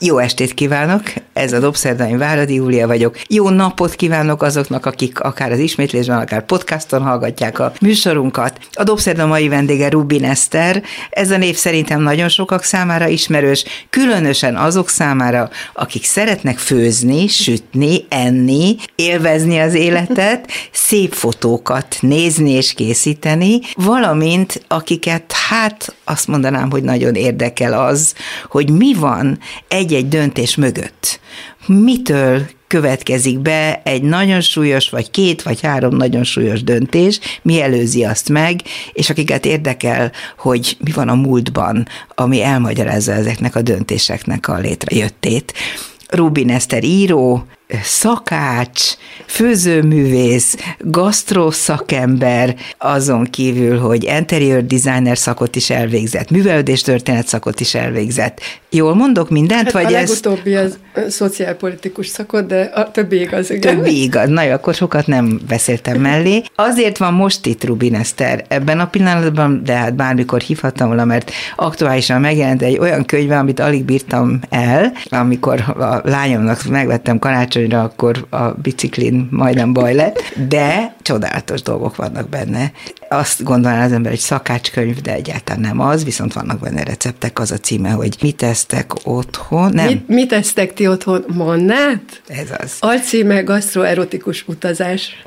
Jó estét kívánok! Ez a Dobszerdány Váradi Júlia vagyok. Jó napot kívánok azoknak, akik akár az ismétlésben, akár podcaston hallgatják a műsorunkat. A Dobszerda mai vendége Rubin Eszter. Ez a név szerintem nagyon sokak számára ismerős, különösen azok számára, akik szeretnek főzni, sütni, enni, élvezni az életet, szép fotókat nézni és készíteni, valamint akiket hát azt mondanám, hogy nagyon érdekel az, hogy mi van egy-egy döntés mögött. Mitől következik be egy nagyon súlyos, vagy két, vagy három nagyon súlyos döntés, mi előzi azt meg, és akiket érdekel, hogy mi van a múltban, ami elmagyarázza ezeknek a döntéseknek a létrejöttét. Rubin Eszter író, szakács, főzőművész, gasztroszakember, azon kívül, hogy interior designer szakot is elvégzett, művelődés történet szakot is elvégzett. Jól mondok mindent? Hát vagy a legutóbbi ez... az szociálpolitikus szakot, de a többi igaz, igen. Többi igaz. Na jó, akkor sokat nem beszéltem mellé. Azért van most itt Rubin Eszter ebben a pillanatban, de hát bármikor hívhattam volna, mert aktuálisan megjelent egy olyan könyve, amit alig bírtam el, amikor a lányomnak megvettem karácsony karácsonyra, akkor a biciklin majdnem baj lett, de csodálatos dolgok vannak benne. Azt gondolná az ember, hogy szakácskönyv, de egyáltalán nem az, viszont vannak benne receptek, az a címe, hogy mit tesztek otthon, nem? Mit, mit tesztek ti otthon, mannát? Ez az. Alcíme gastroerotikus utazás.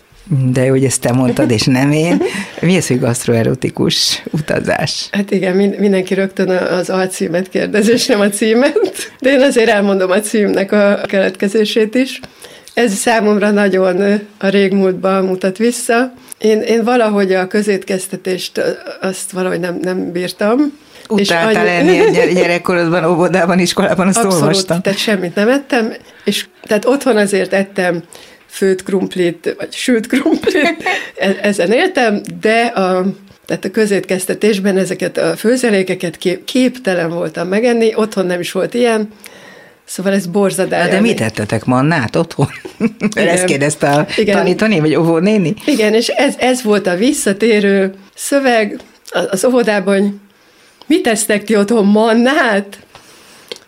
De hogy ezt te mondtad, és nem én. Mi az, hogy gastroerotikus utazás? Hát igen, mindenki rögtön az alcímet kérdez, és nem a címet. De én azért elmondom a címnek a keletkezését is. Ez számomra nagyon a régmúltban mutat vissza. Én, én valahogy a közétkeztetést azt valahogy nem, nem bírtam. Utáltál lenni a gyerekkorodban, óvodában, iskolában, azt Abszolút, olvastam. tehát semmit nem ettem, és tehát otthon azért ettem főtt krumplit, vagy sült krumplit, e- ezen éltem, de a, tehát a közétkeztetésben ezeket a főzelékeket kép, képtelen voltam megenni, otthon nem is volt ilyen, Szóval ez borzadás. De mit tettetek mannát otthon? Igen. Ezt kérdezte a Igen. tanítani, vagy óvónéni? Igen, és ez, ez volt a visszatérő szöveg az óvodában, mit tesztek ti otthon mannát?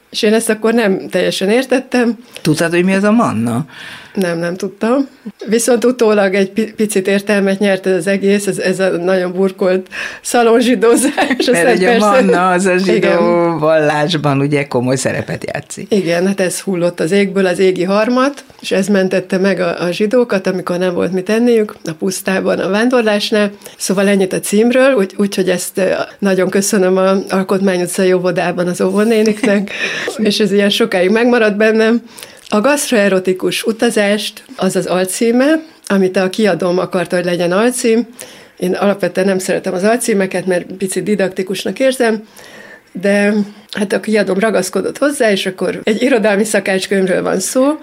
És én ezt akkor nem teljesen értettem. Tudtad, hogy mi az a manna? Nem, nem tudtam. Viszont utólag egy picit értelmet nyert ez az egész, ez, ez a nagyon burkolt szalonzsidózás. Mert ugye persze... manna az a zsidó igen. vallásban ugye komoly szerepet játszik. Igen, hát ez hullott az égből, az égi harmat, és ez mentette meg a, a zsidókat, amikor nem volt mit tenniük a pusztában, a vándorlásnál. Szóval ennyit a címről, úgyhogy úgy, ezt nagyon köszönöm a Alkotmány utcai óvodában az óvonéniknek, és ez ilyen sokáig megmaradt bennem. A gasztroerotikus utazást az az alcíme, amit a kiadóm akarta, hogy legyen alcím. Én alapvetően nem szeretem az alcímeket, mert picit didaktikusnak érzem, de hát a kiadóm ragaszkodott hozzá, és akkor egy irodalmi szakácskönyvről van szó,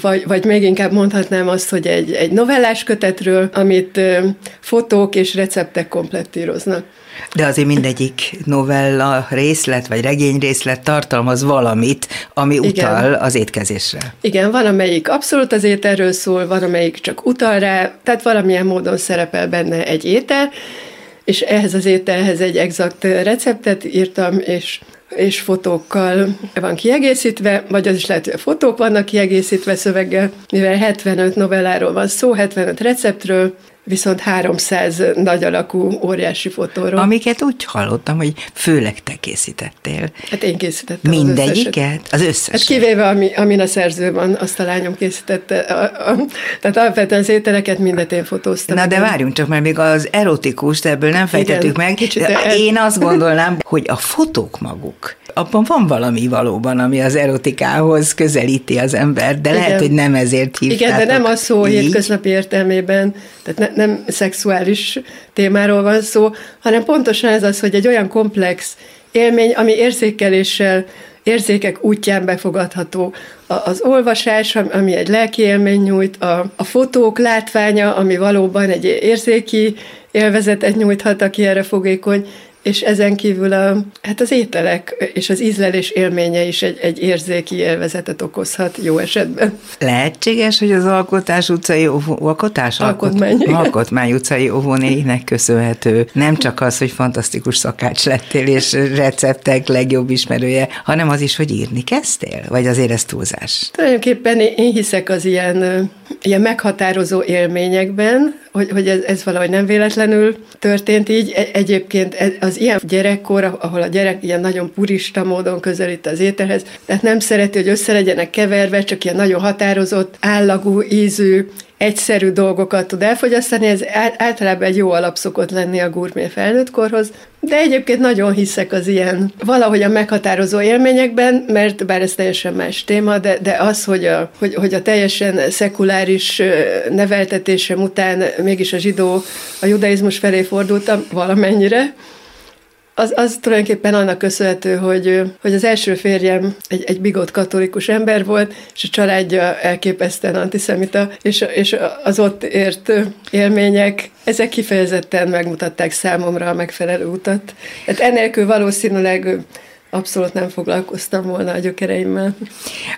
vagy, vagy még inkább mondhatnám azt, hogy egy, egy novellás kötetről, amit fotók és receptek komplettíroznak. De azért mindegyik novella részlet, vagy regény részlet tartalmaz valamit, ami Igen. utal az étkezésre. Igen, van amelyik abszolút az ételről szól, van amelyik csak utal rá, tehát valamilyen módon szerepel benne egy étel, és ehhez az ételhez egy exakt receptet írtam, és és fotókkal van kiegészítve, vagy az is lehet, hogy a fotók vannak kiegészítve szöveggel, mivel 75 novelláról van szó, 75 receptről, viszont 300 nagy alakú, óriási fotóról. Amiket úgy hallottam, hogy főleg te készítettél. Hát én készítettem Mindegyiket? Az összeset? Hát kivéve, ami, amin a szerző van, azt a lányom készítette. A, a, tehát alapvetően az ételeket mindet én fotóztam. Na de várjunk csak, mert még az erotikus, ebből nem fejtettük Igen, meg. Én azt gondolnám, hogy a fotók maguk, abban van valami valóban, ami az erotikához közelíti az ember, de Igen. lehet, hogy nem ezért hívtátok Igen, de nem a szó így. hétköznapi értelmében, tehát ne, nem szexuális témáról van szó, hanem pontosan ez az, hogy egy olyan komplex élmény, ami érzékeléssel, érzékek útján befogadható. Az olvasás, ami egy lelki élmény nyújt, a, a fotók látványa, ami valóban egy érzéki élvezetet nyújthat, aki erre fogékony, és ezen kívül a, hát az ételek és az ízlelés élménye is egy, egy érzéki élvezetet okozhat jó esetben. Lehetséges, hogy az Alkotás utcai óvó, alkotás? Alkotmány. Alkotmány utcai óvónének köszönhető. Nem csak az, hogy fantasztikus szakács lettél, és receptek legjobb ismerője, hanem az is, hogy írni kezdtél? Vagy azért ez túlzás? Tulajdonképpen én hiszek az ilyen, ilyen meghatározó élményekben, hogy, hogy ez, ez valahogy nem véletlenül történt így. E, egyébként az ilyen gyerekkor, ahol a gyerek ilyen nagyon purista módon közelít az ételhez, tehát nem szereti, hogy össze legyenek keverve, csak ilyen nagyon határozott, állagú, ízű, egyszerű dolgokat tud elfogyasztani, ez általában egy jó alap szokott lenni a gurmé felnőtt korhoz, de egyébként nagyon hiszek az ilyen valahogy a meghatározó élményekben, mert bár ez teljesen más téma, de, de az, hogy a, hogy, hogy a teljesen szekuláris neveltetésem után mégis a zsidó, a judaizmus felé fordultam valamennyire, az, az tulajdonképpen annak köszönhető, hogy, hogy az első férjem egy, egy bigott katolikus ember volt, és a családja elképesztően antiszemita, és, és az ott ért élmények, ezek kifejezetten megmutatták számomra a megfelelő utat. Hát ennélkül valószínűleg abszolút nem foglalkoztam volna a gyökereimmel.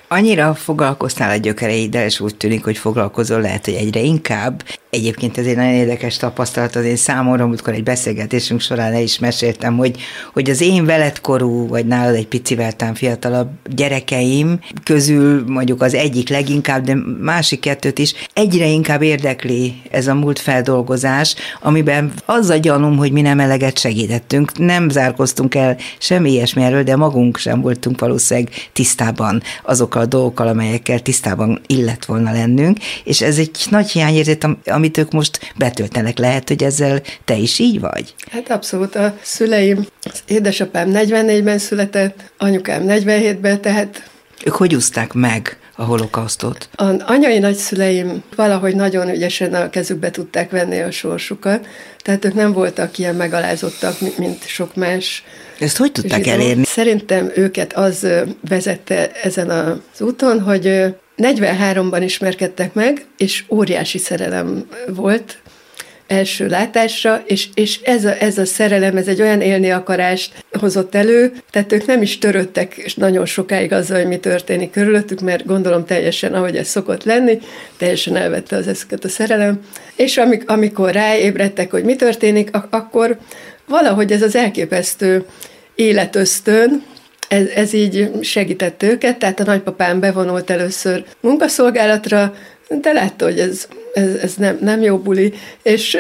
Annyira foglalkoztál a gyökereiddel, és úgy tűnik, hogy foglalkozol lehet, hogy egyre inkább. Egyébként ez egy nagyon érdekes tapasztalat az én számomra, amikor egy beszélgetésünk során el is meséltem, hogy, hogy az én veletkorú, vagy nálad egy picivel tán fiatalabb gyerekeim közül mondjuk az egyik leginkább, de másik kettőt is egyre inkább érdekli ez a múlt feldolgozás, amiben az a gyanúm, hogy mi nem eleget segítettünk, nem zárkoztunk el semmi ilyesmi erről, de magunk sem voltunk valószínűleg tisztában azokkal a dolgokkal, amelyekkel tisztában illet volna lennünk, és ez egy nagy hiányérzet, amit ők most betöltenek. Lehet, hogy ezzel te is így vagy? Hát abszolút. A szüleim, az édesapám 44-ben született, anyukám 47-ben, tehát ők hogy úzták meg a holokausztot? A anyai nagyszüleim valahogy nagyon ügyesen a kezükbe tudták venni a sorsukat, tehát ők nem voltak ilyen megalázottak, mint sok más ezt hogy tudták zsidó. elérni? Szerintem őket az vezette ezen az úton, hogy 43-ban ismerkedtek meg, és óriási szerelem volt első látásra, és, és ez, a, ez a szerelem, ez egy olyan élni akarást hozott elő, tehát ők nem is töröttek nagyon sokáig azzal, hogy mi történik körülöttük, mert gondolom teljesen, ahogy ez szokott lenni, teljesen elvette az eszüket a szerelem, és amik, amikor ráébredtek, hogy mi történik, akkor valahogy ez az elképesztő életösztön, ez, ez így segített őket, tehát a nagypapám bevonult először munkaszolgálatra, de látta, hogy ez, ez, ez nem, nem jó buli, és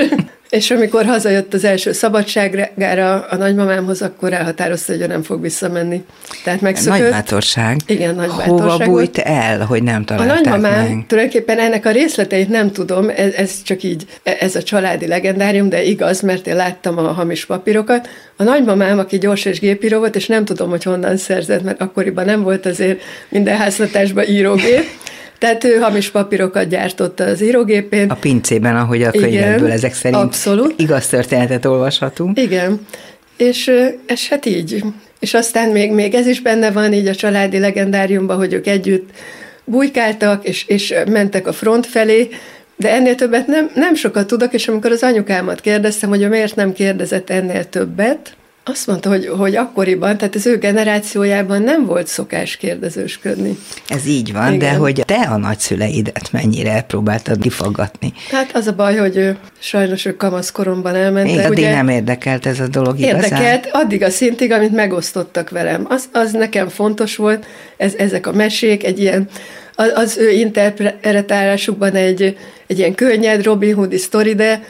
és amikor hazajött az első szabadságára a nagymamámhoz, akkor elhatározta, hogy ő nem fog visszamenni. Tehát megszökött. Nagy bátorság. Igen, nagy Hova bátorság. Hova bújt el, hogy nem találták A nagymamám, meg? tulajdonképpen ennek a részleteit nem tudom, ez, ez csak így, ez a családi legendárium, de igaz, mert én láttam a hamis papírokat. A nagymamám, aki gyors és gépíró volt, és nem tudom, hogy honnan szerzett, mert akkoriban nem volt azért minden házlatásban írógép, tehát ő hamis papírokat gyártott az írógépén. A pincében, ahogy a könyvekből ezek szerint abszolút. igaz történetet olvashatunk. Igen, és ez hát így. És aztán még, még ez is benne van így a családi legendáriumban, hogy ők együtt bujkáltak, és, és mentek a front felé, de ennél többet nem, nem sokat tudok, és amikor az anyukámat kérdeztem, hogy ő miért nem kérdezett ennél többet, azt mondta, hogy, hogy akkoriban, tehát az ő generációjában nem volt szokás kérdezősködni. Ez így van, Igen. de hogy te a nagyszüleidet mennyire próbáltad kifaggatni? Hát az a baj, hogy ő, sajnos ők kamaszkoromban elmentek. Igen, addig ugye, nem érdekelt ez a dolog igazán? Érdekelt, addig a szintig, amit megosztottak velem. Az, az nekem fontos volt, ez, ezek a mesék, egy ilyen az, az ő interpretálásukban egy, egy ilyen könnyed Robin Hoodi sztori, de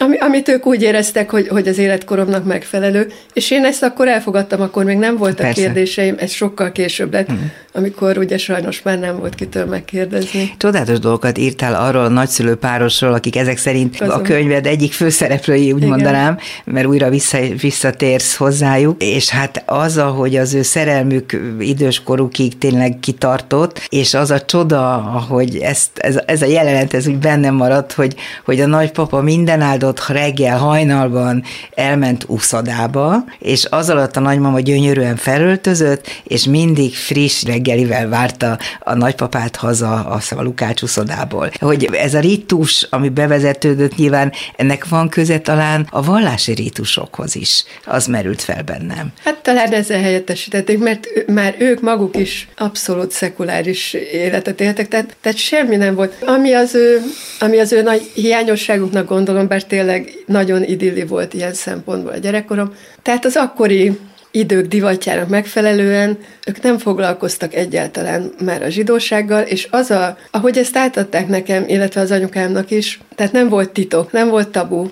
ami, amit ők úgy éreztek, hogy, hogy az életkoromnak megfelelő, és én ezt akkor elfogadtam, akkor még nem voltak Persze. kérdéseim, ez sokkal később lett, hmm. amikor ugye sajnos már nem volt kitől megkérdezni. Csodálatos dolgokat írtál arról a nagyszülő párosról, akik ezek szerint Azon. a könyved egyik főszereplői, úgy Igen. mondanám, mert újra vissza, visszatérsz hozzájuk, és hát az, ahogy az ő szerelmük idős korukig tényleg kitartott, és az a csoda, hogy ezt, ez, ez a jelenet, ez úgy bennem maradt, hogy, hogy a nagypapa minden áldott áldott reggel hajnalban elment úszodába, és az alatt a nagymama gyönyörűen felöltözött, és mindig friss reggelivel várta a nagypapát haza a Lukács uszodából. Hogy ez a ritus, ami bevezetődött nyilván, ennek van köze talán a vallási ritusokhoz is. Az merült fel bennem. Hát talán ezzel helyettesítették, mert már ők maguk is abszolút szekuláris életet éltek, tehát, tehát semmi nem volt. Ami az ő, ami az ő nagy hiányosságuknak gondolom, bár tényleg nagyon idilli volt ilyen szempontból a gyerekkorom. Tehát az akkori idők divatjának megfelelően ők nem foglalkoztak egyáltalán már a zsidósággal, és az a, ahogy ezt átadták nekem, illetve az anyukámnak is, tehát nem volt titok, nem volt tabu,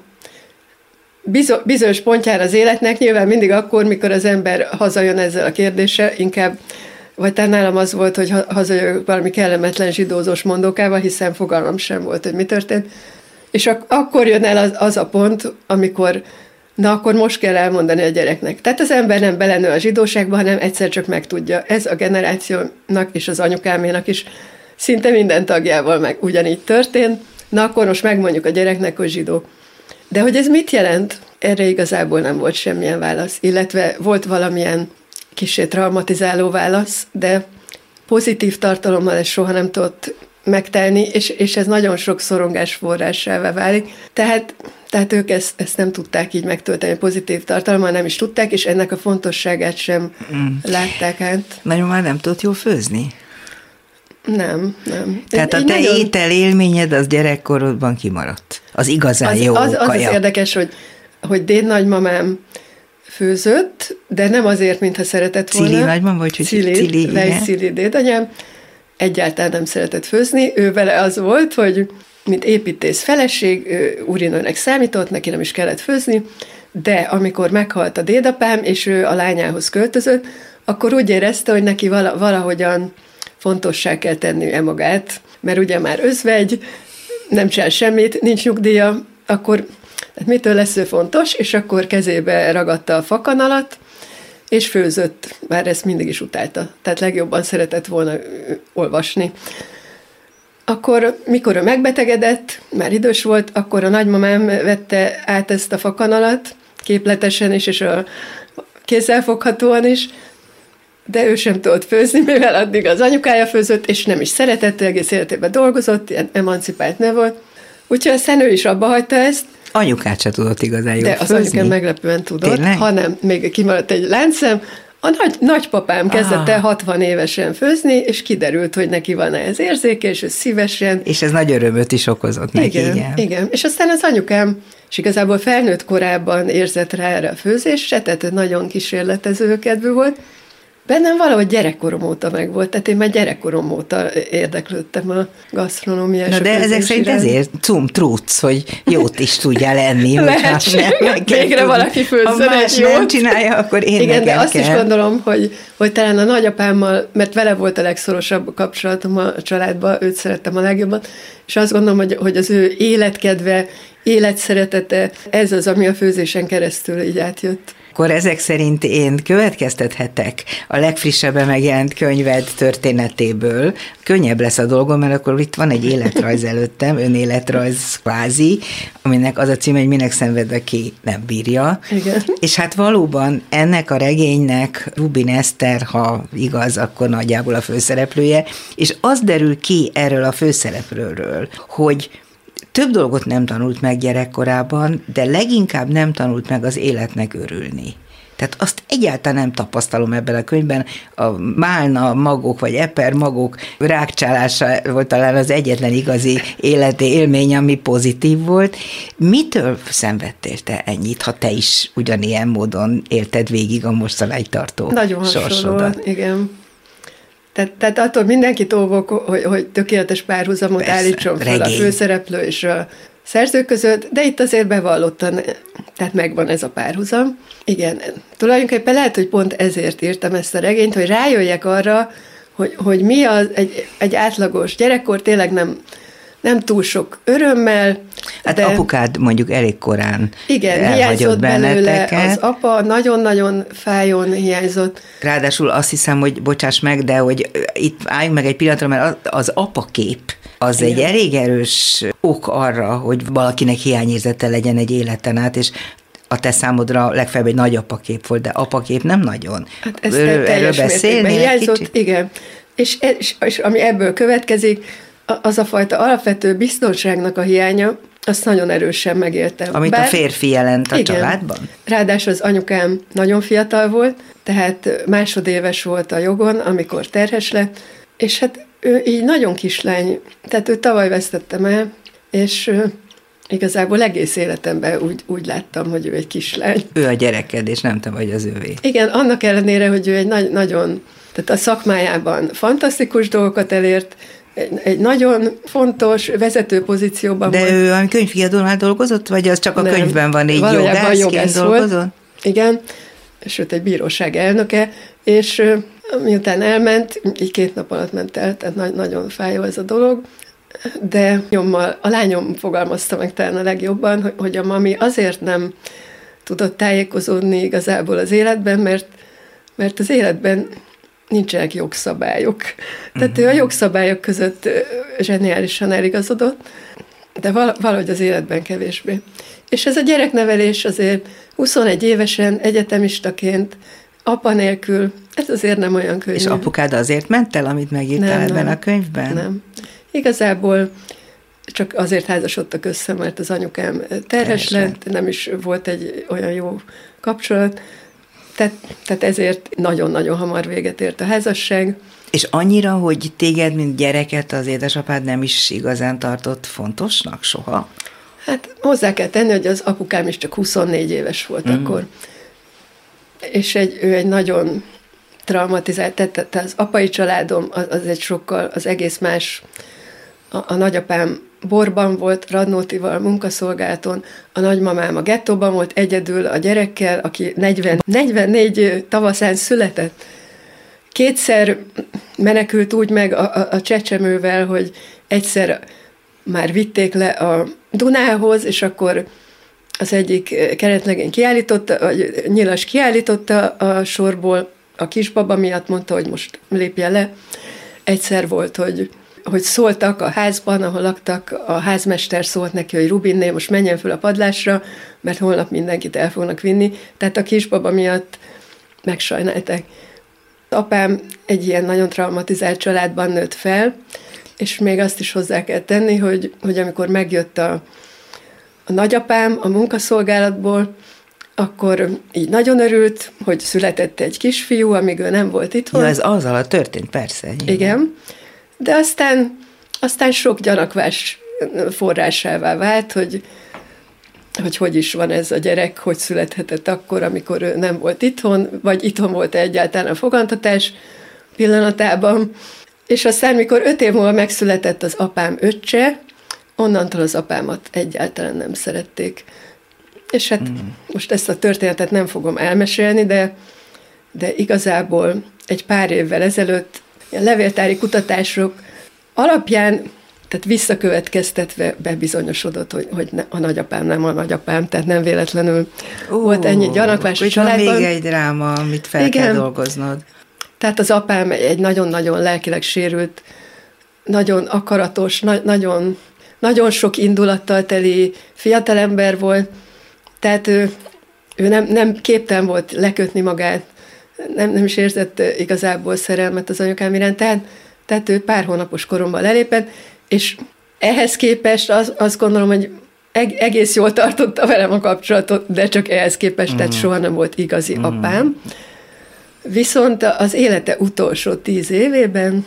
bizonyos pontjára az életnek, nyilván mindig akkor, mikor az ember hazajön ezzel a kérdéssel, inkább vagy talán nálam az volt, hogy hazajövök valami kellemetlen zsidózós mondókával, hiszen fogalmam sem volt, hogy mi történt. És ak- akkor jön el az, az a pont, amikor na akkor most kell elmondani a gyereknek. Tehát az ember nem belenő a zsidóságba, hanem egyszer csak megtudja. Ez a generációnak és az anyukáménak is szinte minden tagjával meg ugyanígy történt. Na akkor most megmondjuk a gyereknek, hogy zsidó. De hogy ez mit jelent? Erre igazából nem volt semmilyen válasz, illetve volt valamilyen kisé traumatizáló válasz, de pozitív tartalommal ez soha nem tudott megtelni, és, és ez nagyon sok szorongás forrásává válik. Tehát, tehát ők ezt, ezt nem tudták így megtölteni pozitív tartalommal, nem is tudták, és ennek a fontosságát sem mm. látták át. Nagyon már nem tudott jól főzni? Nem, nem. Tehát a te nagyon... étel élményed az gyerekkorodban kimaradt. Az igazán az, jó az, az, kaja. az érdekes, hogy, hogy déd nagymamám főzött, de nem azért, mintha szeretett volna. Cili nagymam, vagy hogy Cili, Cili, Cili dédanyám. Egyáltalán nem szeretett főzni. Ő vele az volt, hogy mint építész feleség, úrinőnek számított, neki nem is kellett főzni, de amikor meghalt a dédapám, és ő a lányához költözött, akkor úgy érezte, hogy neki valahogyan fontossá kell tenni e magát, mert ugye már özvegy, nem csinál semmit, nincs nyugdíja, akkor hát mitől lesz ő fontos, és akkor kezébe ragadta a fakanalat, és főzött, már ezt mindig is utálta. Tehát legjobban szeretett volna olvasni. Akkor, mikor ő megbetegedett, már idős volt, akkor a nagymamám vette át ezt a fakanalat, képletesen is, és a kézzelfoghatóan is, de ő sem tudott főzni, mivel addig az anyukája főzött, és nem is szeretett, egész életében dolgozott, ilyen emancipált ne volt. Úgyhogy aztán ő is abba hagyta ezt. Anyukát se tudott igazán jól De az anyukám meglepően tudott, Tényleg? hanem még kimaradt egy láncszem, a nagy, nagypapám kezdett el 60 ah. évesen főzni, és kiderült, hogy neki van ez érzéke, és ő szívesen. És ez nagy örömöt is okozott neki, igen. Igen, igen. És aztán az anyukám, és igazából felnőtt korában érzett rá erre a főzésre, tehát nagyon kísérletező kedvű volt, Bennem valahogy gyerekkorom óta meg volt, tehát én már gyerekkorom óta érdeklődtem a gasztronómia. Na de ezek szerint ezért cum truc, hogy jót is tudja lenni. Lehetséges, végre valaki főzzen Ha más jót. nem csinálja, akkor én Igen, de azt kell. is gondolom, hogy, hogy talán a nagyapámmal, mert vele volt a legszorosabb kapcsolatom a családban, őt szerettem a legjobban, és azt gondolom, hogy, hogy az ő életkedve, életszeretete, ez az, ami a főzésen keresztül így átjött akkor ezek szerint én következtethetek a legfrissebben megjelent könyved történetéből. Könnyebb lesz a dolgom, mert akkor itt van egy életrajz előttem, önéletrajz kvázi, aminek az a cím, hogy minek szenved, aki nem bírja. Igen. És hát valóban ennek a regénynek Rubin Eszter, ha igaz, akkor nagyjából a főszereplője, és az derül ki erről a főszereplőről, hogy több dolgot nem tanult meg gyerekkorában, de leginkább nem tanult meg az életnek örülni. Tehát azt egyáltalán nem tapasztalom ebben a könyvben. A málna magok, vagy eper magok rákcsálása volt talán az egyetlen igazi életi élmény, ami pozitív volt. Mitől szenvedtél te ennyit, ha te is ugyanilyen módon élted végig a mostanáig tartó Nagyon hasonló, igen. Tehát, tehát attól mindenkit óvok, hogy, hogy tökéletes párhuzamot Persze, állítson fel regény. a főszereplő és a szerző között, de itt azért bevallottan, tehát megvan ez a párhuzam. Igen, tulajdonképpen lehet, hogy pont ezért írtam ezt a regényt, hogy rájöjjek arra, hogy, hogy mi az egy, egy átlagos gyerekkor, tényleg nem, nem túl sok örömmel. Hát de apukád mondjuk elég korán Igen, hiányzott belőle az apa, nagyon-nagyon fájón hiányzott. Ráadásul azt hiszem, hogy bocsáss meg, de hogy itt álljunk meg egy pillanatra, mert az apakép az Igen. egy elég erős ok arra, hogy valakinek hiányérzete legyen egy életen át, és a te számodra legfeljebb egy nagy apakép volt, de apakép nem nagyon. Hát ez erről beszélni hiányzott, Igen. és, és, és ami ebből következik, az a fajta alapvető biztonságnak a hiánya, azt nagyon erősen megéltem. Amit Bár, a férfi jelent a igen, családban? Ráadásul az anyukám nagyon fiatal volt, tehát másodéves volt a jogon, amikor terhes lett, és hát ő így nagyon kislány, tehát ő tavaly vesztettem el, és igazából egész életemben úgy, úgy láttam, hogy ő egy kislány. Ő a gyereked, és nem te vagy az ővé. Igen, annak ellenére, hogy ő egy nagy, nagyon, tehát a szakmájában fantasztikus dolgokat elért, egy, nagyon fontos vezető pozícióban De volt. ő a könyvkiadónál dolgozott, vagy az csak a nem, könyvben van így jogászként jogász dolgozott? Volt. Igen, sőt egy bíróság elnöke, és miután elment, így két nap alatt ment el, tehát nagy, nagyon fájó ez a dolog, de nyommal, a lányom fogalmazta meg talán a legjobban, hogy, hogy a mami azért nem tudott tájékozódni igazából az életben, mert, mert az életben nincsenek jogszabályok. Tehát uh-huh. ő a mhm. jogszabályok között zseniálisan eligazodott, de valahogy az életben kevésbé. És ez a gyereknevelés azért 21 évesen, egyetemistaként, apa nélkül, ez azért nem olyan könnyű. És apukád azért ment el, amit megírtál nem, ebben nem, a könyvben? Nem. Igazából csak azért házasodtak össze, mert az anyukám terhes lett, nem is volt egy olyan jó kapcsolat, tehát, tehát ezért nagyon-nagyon hamar véget ért a házasság. És annyira, hogy téged, mint gyereket az édesapád nem is igazán tartott fontosnak soha? Hát hozzá kell tenni, hogy az apukám is csak 24 éves volt mm. akkor. És egy, ő egy nagyon traumatizált, tehát az apai családom az, az egy sokkal, az egész más. A, a nagyapám borban volt, Radnótival munkaszolgálaton, a nagymamám a gettóban volt egyedül a gyerekkel, aki 40, 44 tavaszán született. Kétszer menekült úgy meg a, a, a csecsemővel, hogy egyszer már vitték le a Dunához, és akkor az egyik keretlegény kiállította, vagy nyilas kiállította a sorból, a kisbaba miatt mondta, hogy most lépje le. Egyszer volt, hogy hogy szóltak a házban, ahol laktak, a házmester szólt neki, hogy Rubinné, most menjen föl a padlásra, mert holnap mindenkit el fognak vinni. Tehát a kisbaba miatt megsajnálták. Apám egy ilyen nagyon traumatizált családban nőtt fel, és még azt is hozzá kell tenni, hogy, hogy amikor megjött a, a nagyapám a munkaszolgálatból, akkor így nagyon örült, hogy született egy kisfiú, amíg ő nem volt itt. Ja, ez az alatt történt, persze. Igen. igen. De aztán, aztán sok gyanakvás forrásává vált, hogy, hogy hogy is van ez a gyerek, hogy születhetett akkor, amikor ő nem volt itthon, vagy itthon volt egyáltalán a fogantatás pillanatában. És aztán, mikor öt év múlva megszületett az apám öccse, onnantól az apámat egyáltalán nem szerették. És hát mm. most ezt a történetet nem fogom elmesélni, de, de igazából egy pár évvel ezelőtt ilyen levéltári kutatások alapján, tehát visszakövetkeztetve bebizonyosodott, hogy, hogy ne, a nagyapám nem a nagyapám, tehát nem véletlenül Ó, volt ennyi gyanakvás a családban. még egy dráma, amit fel Igen. kell dolgoznod. Tehát az apám egy nagyon-nagyon lelkileg sérült, nagyon akaratos, na- nagyon, nagyon sok indulattal teli fiatalember volt, tehát ő, ő nem, nem képtelen volt lekötni magát nem, nem is érzett igazából szerelmet az anyukám iránt, tehát, tehát ő pár hónapos koromban lelépett, és ehhez képest az, azt gondolom, hogy egész jól tartotta velem a kapcsolatot, de csak ehhez képest, mm. tehát soha nem volt igazi mm. apám. Viszont az élete utolsó tíz évében,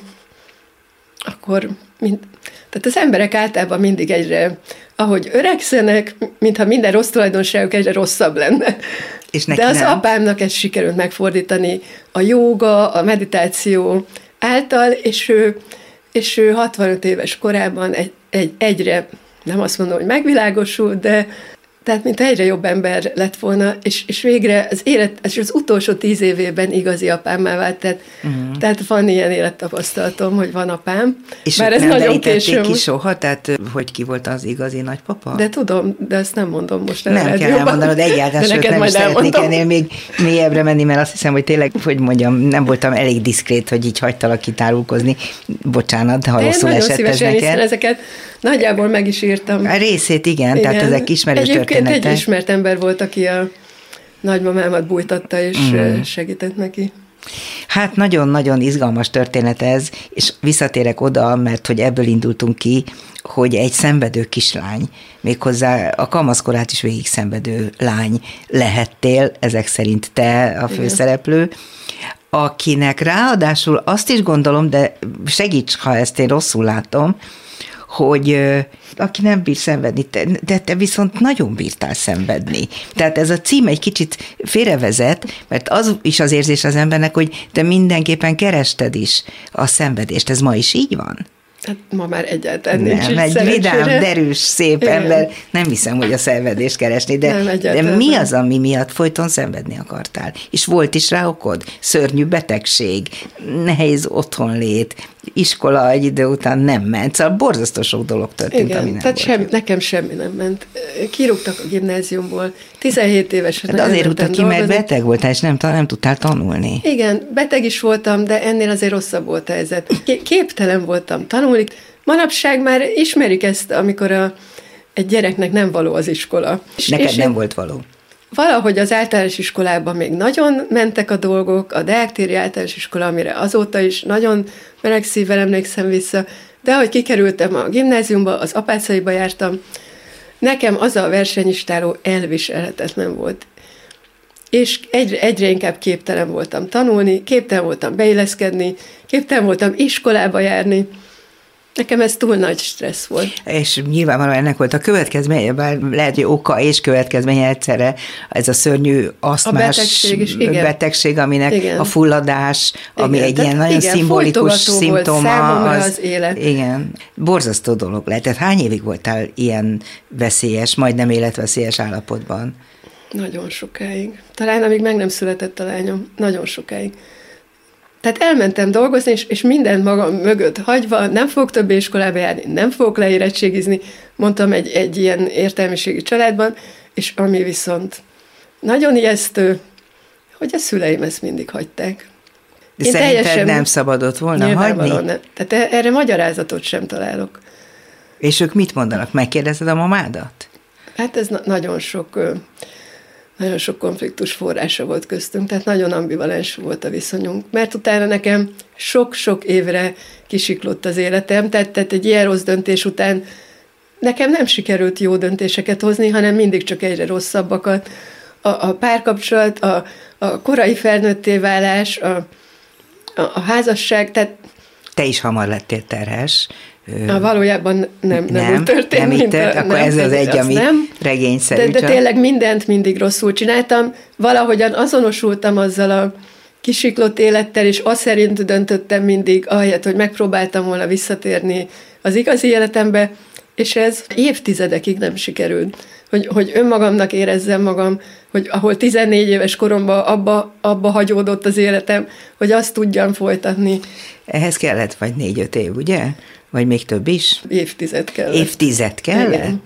akkor mind, tehát az emberek általában mindig egyre, ahogy öregszenek, mintha minden rossz tulajdonságuk egyre rosszabb lenne. És neki De az nem. apámnak ezt sikerült megfordítani a jóga, a meditáció által, és ő, és ő 65 éves korában egy, egy, egyre, nem azt mondom, hogy megvilágosult, de tehát, mint egyre jobb ember lett volna, és, és végre az élet, és az utolsó tíz évében igazi apámmá vált, tehát, uh-huh. tehát van ilyen élettapasztalatom, hogy van apám. És Bár ez nem nagyon késő. ki soha, tehát hogy ki volt az igazi nagypapa? De tudom, de ezt nem mondom most el. Nem kell elmondanod egyáltalán, sőt nem is szeretnék ennél még mélyebbre menni, mert azt hiszem, hogy tényleg, hogy mondjam, nem voltam elég diszkrét, hogy így hagytalak kitárulkozni. Bocsánat, ha rosszul esett ez neked. ezeket. Nagyjából meg is írtam. A részét igen, igen. tehát ezek ismerős Egyébként egy ismert ember volt, aki a nagymamámat bújtatta és mm. segített neki. Hát nagyon-nagyon izgalmas történet ez, és visszatérek oda, mert hogy ebből indultunk ki, hogy egy szenvedő kislány, méghozzá a kamaszkorát is végig szenvedő lány lehettél, ezek szerint te a főszereplő, akinek ráadásul azt is gondolom, de segíts, ha ezt én rosszul látom, hogy aki nem bír szenvedni, de te viszont nagyon bírtál szenvedni. Tehát ez a cím egy kicsit félrevezet, mert az is az érzés az embernek, hogy te mindenképpen kerested is a szenvedést. Ez ma is így van? Hát ma már egyáltalán nem, nincs egy szerencsére. vidám, derűs, szép Igen. ember, nem hiszem, hogy a szenvedést keresni, de, nem, de mi az, ami miatt folyton szenvedni akartál? És volt is rá okod? Szörnyű betegség, nehéz otthonlét, iskola egy idő után nem ment, szóval borzasztó sok dolog történt, Igen, ami nem tehát semmi, nekem semmi nem ment. Kirúgtak a gimnáziumból, 17 évesen. De azért rúgtak ki, mert beteg voltál, és nem, nem tudtál tanulni. Igen, beteg is voltam, de ennél azért rosszabb volt a helyzet. Képtelen voltam tanulni. Manapság már ismerik ezt, amikor a, egy gyereknek nem való az iskola. Neked és nem én, volt való valahogy az általános iskolában még nagyon mentek a dolgok, a Deáktéri általános iskola, amire azóta is nagyon meleg szívvel emlékszem vissza, de ahogy kikerültem a gimnáziumba, az apácaiba jártam, nekem az a versenyistáló elviselhetetlen volt. És egyre, egyre inkább képtelen voltam tanulni, képtelen voltam beilleszkedni, képtelen voltam iskolába járni, Nekem ez túl nagy stressz volt. És nyilvánvalóan ennek volt a következménye, bár lehet, hogy oka és következménye egyszerre ez a szörnyű asztmás a betegség, is, igen. betegség aminek igen. a fulladás, ami igen, egy ilyen nagyon igen, szimbolikus szimptoma. Az, az élet. Igen, borzasztó dolog lehet. Tehát hány évig voltál ilyen veszélyes, majdnem életveszélyes állapotban? Nagyon sokáig. Talán amíg meg nem született a lányom. Nagyon sokáig. Tehát elmentem dolgozni, és, és mindent magam mögött hagyva, nem fogok több iskolába járni, nem fogok leérettségizni, mondtam egy, egy ilyen értelmiségi családban, és ami viszont nagyon ijesztő, hogy a szüleim ezt mindig hagyták. De Én teljesen, nem szabadott volna hagyni? Nem. Tehát e- erre magyarázatot sem találok. És ők mit mondanak? Megkérdezed a mamádat? Hát ez na- nagyon sok nagyon sok konfliktus forrása volt köztünk, tehát nagyon ambivalens volt a viszonyunk. Mert utána nekem sok-sok évre kisiklott az életem, tehát, tehát egy ilyen rossz döntés után nekem nem sikerült jó döntéseket hozni, hanem mindig csak egyre rosszabbakat. A, a párkapcsolat, a, a korai felnőtté válás, a, a, a házasság, tehát te is hamar lettél terhes, Na, valójában nem, nem, nem úgy történt. Nem így tört, akkor nem, ez az egy, ami nem. regényszerű. De, de tényleg mindent mindig rosszul csináltam. Valahogyan azonosultam azzal a kisiklott élettel, és azt szerint döntöttem mindig, ahelyett, hogy megpróbáltam volna visszatérni az igazi életembe, és ez évtizedekig nem sikerült. Hogy, hogy önmagamnak érezzem magam, hogy ahol 14 éves koromban abba, abba hagyódott az életem, hogy azt tudjam folytatni. Ehhez kellett vagy négy-öt év, ugye? Vagy még több is? Évtized kellett. Évtized kellett? Igen.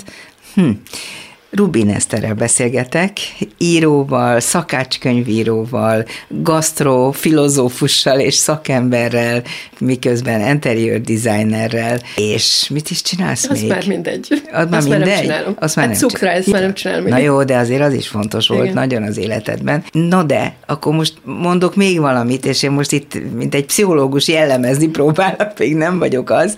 Hm. Rubin Eszterrel beszélgetek, íróval, szakácskönyvíróval, gasztrofilozófussal és szakemberrel, miközben interior designerrel, és mit is csinálsz az még? már mindegy. Az már Azt mindegy? Már nem csinálom. Azt már hát nem cukra, ezt már nem csinálom. Na jó, de azért az is fontos volt Igen. nagyon az életedben. Na de, akkor most mondok még valamit, és én most itt, mint egy pszichológus jellemezni próbálok, még nem vagyok az,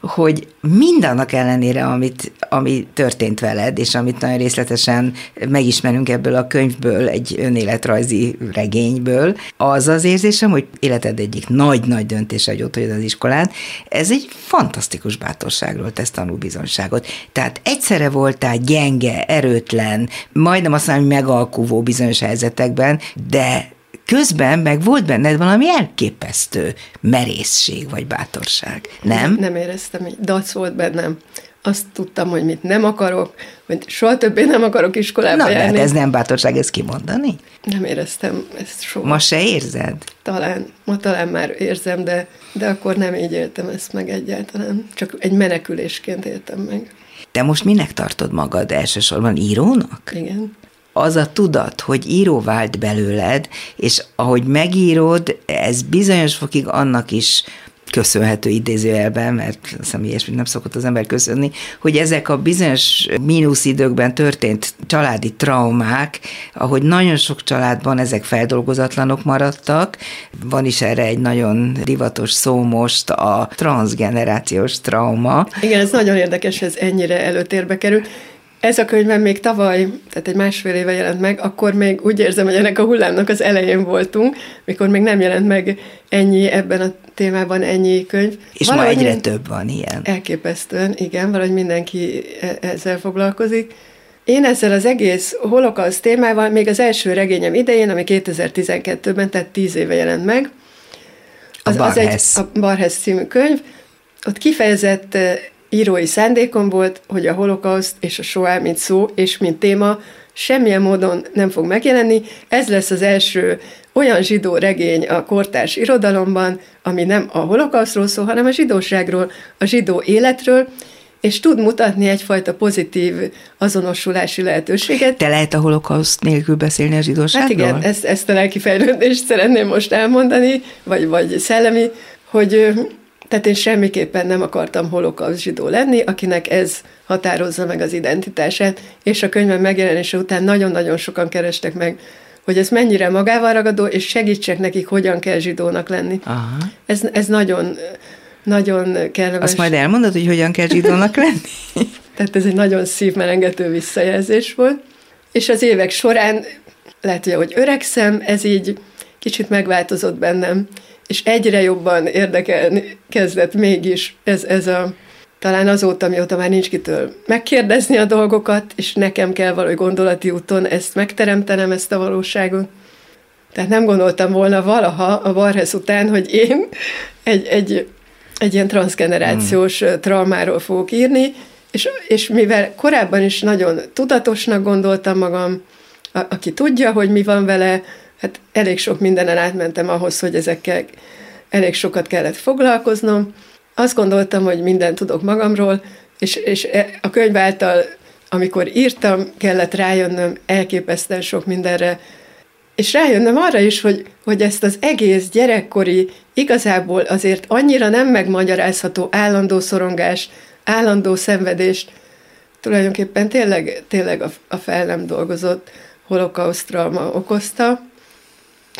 hogy mindannak ellenére, amit, ami történt veled, és amit nagyon részletesen megismerünk ebből a könyvből, egy önéletrajzi regényből, az az érzésem, hogy életed egyik nagy-nagy döntés, hogy ott vagy az iskolán, ez egy fantasztikus bátorságról tesz tanúbizonságot. Tehát egyszerre voltál gyenge, erőtlen, majdnem azt mondom, megalkuvó bizonyos helyzetekben, de közben meg volt benned valami elképesztő merészség vagy bátorság, nem? Nem, nem éreztem, hogy dac volt bennem azt tudtam, hogy mit nem akarok, hogy soha többé nem akarok iskolába Na, járni. Na, ez nem bátorság ezt kimondani? Nem éreztem ezt soha. Ma se érzed? Talán, ma talán már érzem, de, de akkor nem így éltem ezt meg egyáltalán. Csak egy menekülésként éltem meg. Te most minek tartod magad elsősorban? Írónak? Igen az a tudat, hogy író vált belőled, és ahogy megírod, ez bizonyos fokig annak is köszönhető idézőjelben, mert azt hiszem ilyesmit nem szokott az ember köszönni, hogy ezek a bizonyos mínusz időkben történt családi traumák, ahogy nagyon sok családban ezek feldolgozatlanok maradtak, van is erre egy nagyon divatos szó most, a transgenerációs trauma. Igen, ez nagyon érdekes, ez ennyire előtérbe kerül. Ez a könyvem még tavaly, tehát egy másfél éve jelent meg, akkor még úgy érzem, hogy ennek a hullámnak az elején voltunk, mikor még nem jelent meg ennyi ebben a témában ennyi könyv. És valahogy ma egyre több van ilyen. Elképesztően, igen, valahogy mindenki e- ezzel foglalkozik. Én ezzel az egész holokauszt témával még az első regényem idején, ami 2012-ben, tehát tíz éve jelent meg, az, a az egy a Barhez című könyv, ott kifejezett írói szándékom volt, hogy a holokauszt és a soá, mint szó és mint téma semmilyen módon nem fog megjelenni. Ez lesz az első olyan zsidó regény a kortárs irodalomban, ami nem a holokauszról szól, hanem a zsidóságról, a zsidó életről, és tud mutatni egyfajta pozitív azonosulási lehetőséget. Te lehet a holokauszt nélkül beszélni a zsidóságról? Hát igen, ezt, ezt a lelki fejlődést szeretném most elmondani, vagy, vagy szellemi, hogy tehát én semmiképpen nem akartam holokauszt zsidó lenni, akinek ez határozza meg az identitását, és a könyvem megjelenése után nagyon-nagyon sokan kerestek meg, hogy ez mennyire magával ragadó, és segítsek nekik, hogyan kell zsidónak lenni. Aha. Ez, ez nagyon, nagyon kellemes. Azt majd elmondod, hogy hogyan kell zsidónak lenni? Tehát ez egy nagyon szívmelengető visszajelzés volt. És az évek során, lehet, hogy ahogy öregszem, ez így kicsit megváltozott bennem és egyre jobban érdekelni kezdett mégis ez, ez a talán azóta, mióta már nincs kitől megkérdezni a dolgokat, és nekem kell valahogy gondolati úton ezt megteremtenem, ezt a valóságot. Tehát nem gondoltam volna valaha a Varhez után, hogy én egy, egy, egy ilyen transgenerációs hmm. traumáról fogok írni, és, és mivel korábban is nagyon tudatosnak gondoltam magam, a, aki tudja, hogy mi van vele, hát elég sok mindenen átmentem ahhoz, hogy ezekkel elég sokat kellett foglalkoznom. Azt gondoltam, hogy mindent tudok magamról, és, és e, a könyv által, amikor írtam, kellett rájönnöm elképesztően sok mindenre, és rájönnöm arra is, hogy, hogy ezt az egész gyerekkori, igazából azért annyira nem megmagyarázható állandó szorongás, állandó szenvedést, tulajdonképpen tényleg, tényleg a, a fel nem dolgozott holokauszt trauma okozta,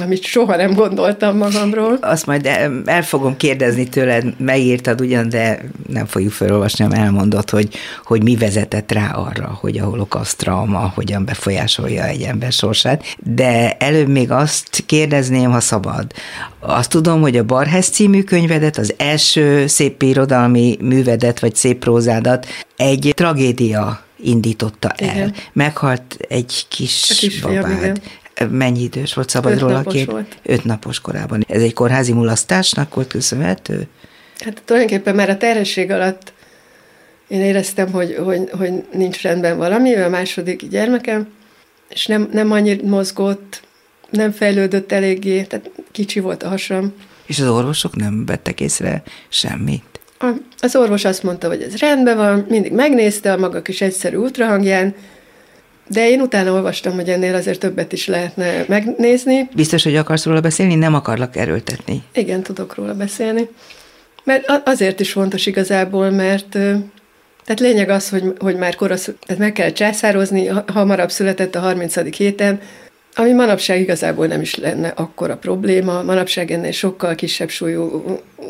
amit soha nem gondoltam magamról. Azt majd el fogom kérdezni tőled, megírtad ugyan, de nem fogjuk felolvasni, hanem elmondod, hogy, hogy mi vezetett rá arra, hogy a holokauszt trauma hogyan befolyásolja egy ember sorsát. De előbb még azt kérdezném, ha szabad. Azt tudom, hogy a Barhez című könyvedet, az első szép irodalmi művedet, vagy szép prózádat egy tragédia indította el. Igen. Meghalt egy kis, kis babád. Igen mennyi idős volt, szabad öt róla két? Volt. Öt napos korában. Ez egy kórházi mulasztásnak volt köszönhető? Hát tulajdonképpen már a terhesség alatt én éreztem, hogy, hogy, hogy nincs rendben valami, ő a második gyermekem, és nem, nem annyit mozgott, nem fejlődött eléggé, tehát kicsi volt a hasam. És az orvosok nem vettek észre semmit? A, az orvos azt mondta, hogy ez rendben van, mindig megnézte a maga kis egyszerű ultrahangján, de én utána olvastam, hogy ennél azért többet is lehetne megnézni. Biztos, hogy akarsz róla beszélni? Nem akarlak erőltetni. Igen, tudok róla beszélni. Mert azért is fontos igazából, mert tehát lényeg az, hogy, hogy már korasz, tehát meg kell császározni, hamarabb született a 30. héten, ami manapság igazából nem is lenne akkora probléma. Manapság ennél sokkal kisebb súlyú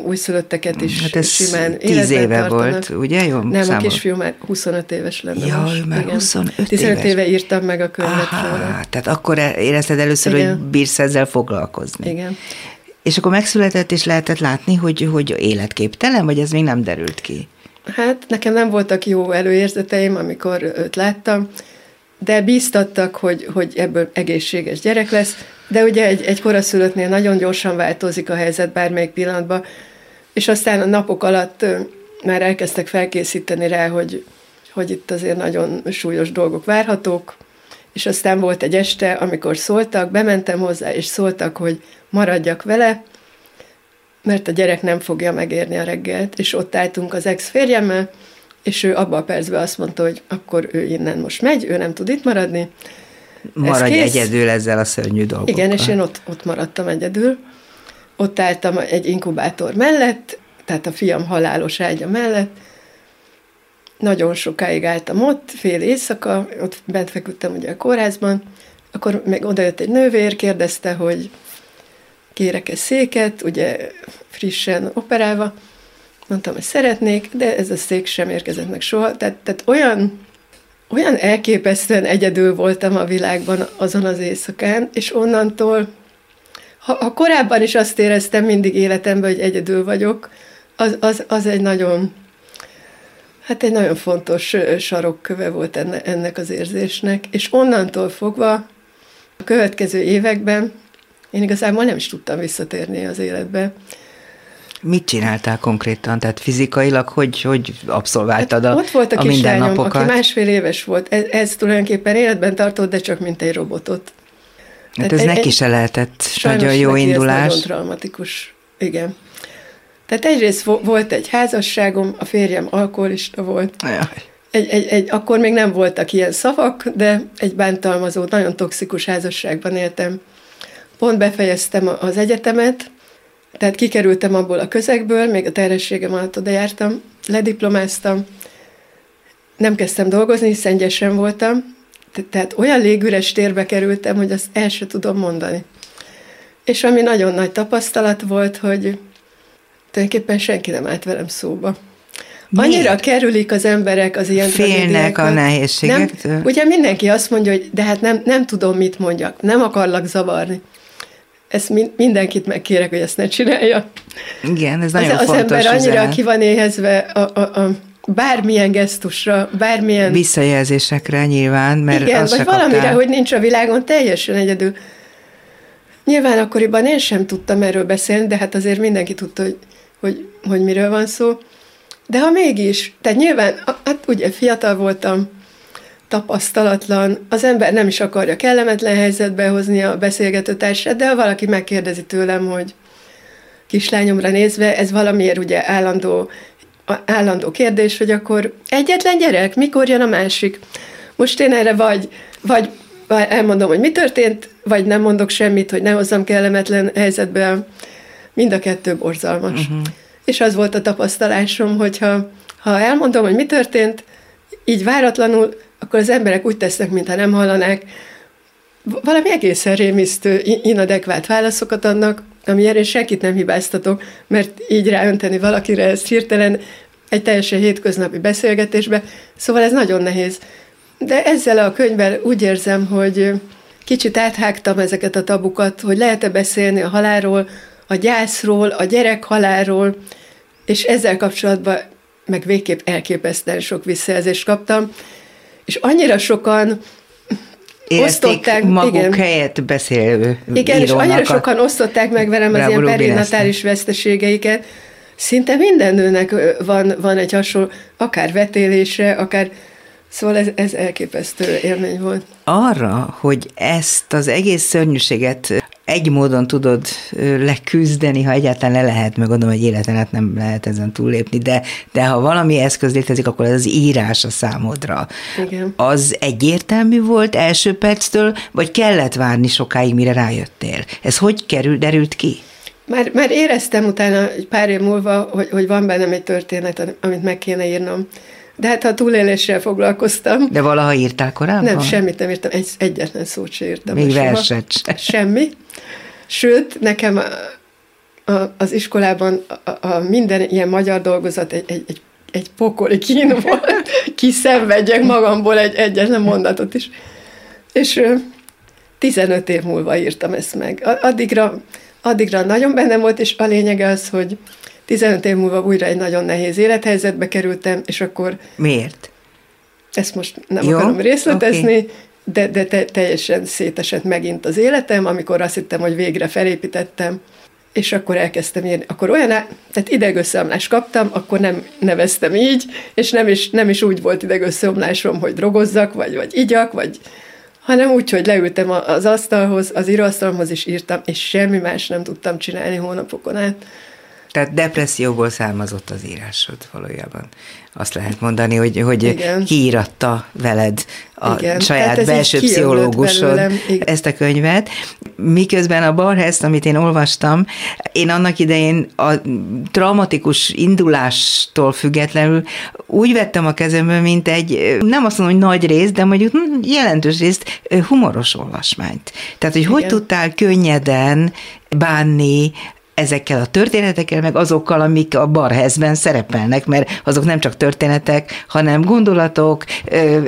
újszülötteket is hát ez simán tíz éve tartanak. volt, ugye? Jó, nem, számol. a kisfiú már 25 éves lenne Jaj, most. már Igen. 25 15 éves. éve írtam meg a könyvet. Aha, tehát akkor érezted először, Igen. hogy bírsz ezzel foglalkozni. Igen. És akkor megszületett, és lehetett látni, hogy, hogy életképtelen, vagy ez még nem derült ki? Hát nekem nem voltak jó előérzeteim, amikor őt láttam, de bíztattak, hogy, hogy ebből egészséges gyerek lesz, de ugye egy, egy koraszülöttnél nagyon gyorsan változik a helyzet bármelyik pillanatban, és aztán a napok alatt már elkezdtek felkészíteni rá, hogy, hogy itt azért nagyon súlyos dolgok várhatók, és aztán volt egy este, amikor szóltak, bementem hozzá, és szóltak, hogy maradjak vele, mert a gyerek nem fogja megérni a reggelt, és ott álltunk az ex-férjemmel, és ő abban a percben azt mondta, hogy akkor ő innen most megy, ő nem tud itt maradni. Maradj Ez egyedül ezzel a szörnyű dolgokkal. Igen, és én ott, ott maradtam egyedül. Ott álltam egy inkubátor mellett, tehát a fiam halálos ágya mellett. Nagyon sokáig álltam ott, fél éjszaka, ott bent feküdtem ugye a kórházban, akkor meg odajött egy nővér, kérdezte, hogy kérek-e széket, ugye frissen operálva. Mondtam, hogy szeretnék, de ez a szék sem érkezett meg soha. Tehát, tehát olyan, olyan elképesztően egyedül voltam a világban azon az éjszakán, és onnantól, ha, ha korábban is azt éreztem mindig életemben, hogy egyedül vagyok, az, az, az egy nagyon, hát egy nagyon fontos sarokköve volt enne, ennek az érzésnek, és onnantól fogva a következő években én igazából nem is tudtam visszatérni az életbe. Mit csináltál konkrétan? Tehát fizikailag hogy, hogy abszolváltad hát a, Ott volt a, a kislányom, aki másfél éves volt. Ez, ez tulajdonképpen életben tartott, de csak mint egy robotot. Hát ez egy, neki se lehetett nagyon jó neki indulás. Ez nagyon traumatikus. Igen. Tehát egyrészt volt egy házasságom, a férjem alkoholista volt. Egy, egy, egy, akkor még nem voltak ilyen szavak, de egy bántalmazó, nagyon toxikus házasságban éltem. Pont befejeztem az egyetemet, tehát kikerültem abból a közegből, még a terhességem alatt oda jártam, lediplomáztam, nem kezdtem dolgozni, hiszen gyesen voltam, tehát olyan légüres térbe kerültem, hogy azt el sem tudom mondani. És ami nagyon nagy tapasztalat volt, hogy tulajdonképpen senki nem állt velem szóba. Miért? Annyira kerülik az emberek az ilyen Félnek a nehézségektől. Nem, ugye mindenki azt mondja, hogy de hát nem, nem tudom, mit mondjak, nem akarlak zavarni. Ezt mindenkit megkérek, hogy ezt ne csinálja. Igen, ez nagyon az, fontos Az ember annyira üzenet. ki van éhezve a, a, a bármilyen gesztusra, bármilyen... Visszajelzésekre nyilván, mert Igen, vagy valamire, kaptál. hogy nincs a világon teljesen egyedül. Nyilván akkoriban én sem tudtam erről beszélni, de hát azért mindenki tudta, hogy, hogy, hogy miről van szó. De ha mégis, tehát nyilván, hát ugye fiatal voltam, tapasztalatlan, az ember nem is akarja kellemetlen helyzetbe hozni a beszélgetőtársát, de ha valaki megkérdezi tőlem, hogy kislányomra nézve, ez valamiért ugye állandó, állandó kérdés, hogy akkor egyetlen gyerek, mikor jön a másik? Most én erre vagy, vagy elmondom, hogy mi történt, vagy nem mondok semmit, hogy ne hozzam kellemetlen helyzetbe. Mind a kettő borzalmas. Uh-huh. És az volt a tapasztalásom, hogyha ha elmondom, hogy mi történt, így váratlanul, akkor az emberek úgy tesznek, mintha nem hallanák. Valami egészen rémisztő, inadekvát válaszokat adnak, amiért én senkit nem hibáztatok, mert így ráönteni valakire ezt hirtelen egy teljesen hétköznapi beszélgetésbe, szóval ez nagyon nehéz. De ezzel a könyvvel úgy érzem, hogy kicsit áthágtam ezeket a tabukat, hogy lehet-e beszélni a halálról, a gyászról, a gyerek halálról, és ezzel kapcsolatban meg végképp elképesztően sok visszajelzést kaptam, és annyira sokan Érezték osztották maguk igen, helyett beszélő Igen, és annyira sokan osztották meg velem az ilyen perinatális veszteségeiket. Szinte minden nőnek van, van egy hasonló, akár vetélése, akár Szóval ez, ez elképesztő élmény volt. Arra, hogy ezt az egész szörnyűséget egy módon tudod leküzdeni, ha egyáltalán le lehet, meg gondolom, hogy életen át nem lehet ezen túllépni, de, de ha valami eszköz létezik, akkor ez az írás a számodra. Igen. Az egyértelmű volt első perctől, vagy kellett várni sokáig, mire rájöttél? Ez hogy kerül, derült ki? Már, már éreztem utána egy pár év múlva, hogy, hogy van bennem egy történet, amit meg kéne írnom. De hát ha túléléssel foglalkoztam. De valaha írtál korábban? Nem, semmit nem írtam, egy, egyetlen szót sem írtam. Még verset Semmi. Sőt, nekem a, a, az iskolában a, a minden ilyen magyar dolgozat egy, egy, egy, egy pokoli kín volt. Kiszenvedjek magamból egy egyetlen mondatot is. És 15 év múlva írtam ezt meg. Addigra, addigra nagyon benne volt, és a lényege az, hogy 15 év múlva újra egy nagyon nehéz élethelyzetbe kerültem, és akkor... Miért? Ezt most nem Jó, akarom részletezni, okay. de, de te, teljesen szétesett megint az életem, amikor azt hittem, hogy végre felépítettem, és akkor elkezdtem írni. Akkor olyan, tehát idegösszeomlást kaptam, akkor nem neveztem így, és nem is, nem is úgy volt idegösszeomlásom, hogy drogozzak, vagy, vagy igyak, vagy, hanem úgy, hogy leültem az asztalhoz, az íróasztalhoz, és írtam, és semmi más nem tudtam csinálni hónapokon át. Tehát depresszióból származott az írásod valójában. Azt lehet mondani, hogy, hogy Igen. kiíratta veled a Igen. saját belső pszichológusod ezt a könyvet. Miközben a Barhest, amit én olvastam, én annak idején a traumatikus indulástól függetlenül úgy vettem a kezembe, mint egy, nem azt mondom, hogy nagy rész, de mondjuk jelentős részt humoros olvasmányt. Tehát, hogy Igen. hogy tudtál könnyeden bánni ezekkel a történetekkel, meg azokkal, amik a Barhezben szerepelnek, mert azok nem csak történetek, hanem gondolatok,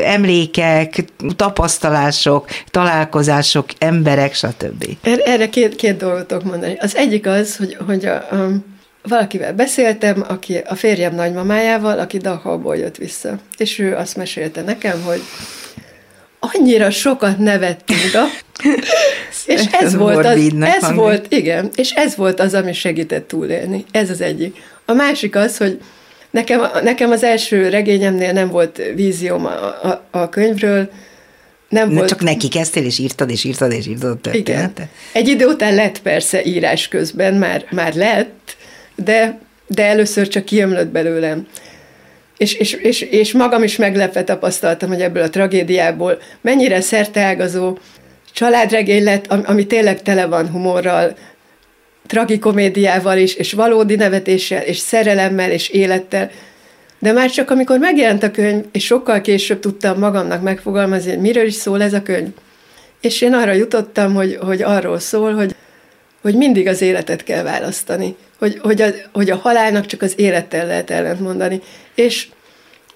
emlékek, tapasztalások, találkozások, emberek, stb. Er-, erre két, két dolgot tudok mondani. Az egyik az, hogy, hogy a, a, valakivel beszéltem, aki a férjem nagymamájával, aki Dachauból jött vissza. És ő azt mesélte nekem, hogy annyira sokat nevettünk, és ez volt az, ez volt, igen, és ez volt az, ami segített túlélni. Ez az egyik. A másik az, hogy nekem, nekem az első regényemnél nem volt vízióm a, a, a könyvről, nem ne volt... Csak neki kezdtél, és írtad, és írtad, és írtad történetet? Igen. Egy idő után lett persze írás közben, már, már lett, de, de először csak kiömlött belőlem. És, és, és, és magam is meglepve tapasztaltam, hogy ebből a tragédiából mennyire szerteágazó családregény lett, ami tényleg tele van humorral, tragikomédiával is, és valódi nevetéssel, és szerelemmel, és élettel. De már csak amikor megjelent a könyv, és sokkal később tudtam magamnak megfogalmazni, hogy miről is szól ez a könyv. És én arra jutottam, hogy, hogy arról szól, hogy, hogy mindig az életet kell választani. Hogy, hogy, a, hogy a halálnak csak az élettel lehet ellentmondani. És